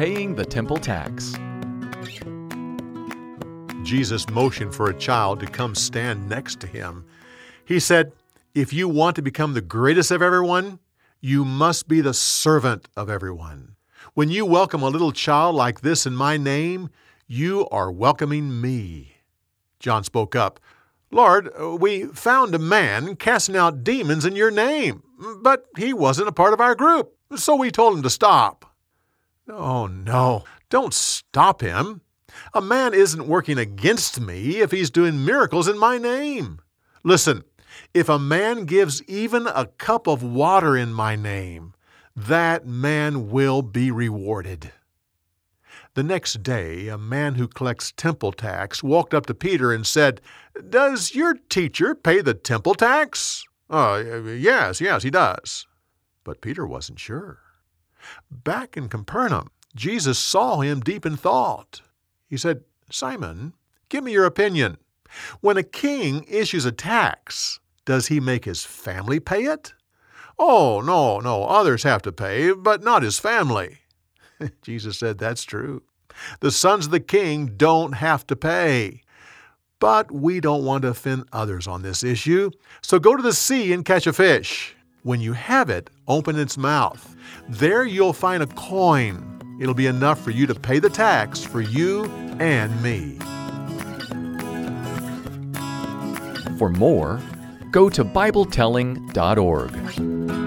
paying the temple tax. Jesus motioned for a child to come stand next to him. He said, If you want to become the greatest of everyone, you must be the servant of everyone. When you welcome a little child like this in my name, you are welcoming me. John spoke up, Lord, we found a man casting out demons in your name, but he wasn't a part of our group, so we told him to stop. Oh, no, don't stop him. A man isn't working against me if he's doing miracles in my name. Listen, if a man gives even a cup of water in my name, that man will be rewarded. The next day, a man who collects temple tax walked up to Peter and said, Does your teacher pay the temple tax? Uh, yes, yes, he does. But Peter wasn't sure. Back in Capernaum, Jesus saw him deep in thought. He said, Simon, give me your opinion. When a king issues a tax, does he make his family pay it? Oh, no, no, others have to pay, but not his family. Jesus said, That's true. The sons of the king don't have to pay. But we don't want to offend others on this issue, so go to the sea and catch a fish. When you have it, open its mouth. There you'll find a coin. It'll be enough for you to pay the tax for you and me. For more, go to BibleTelling.org.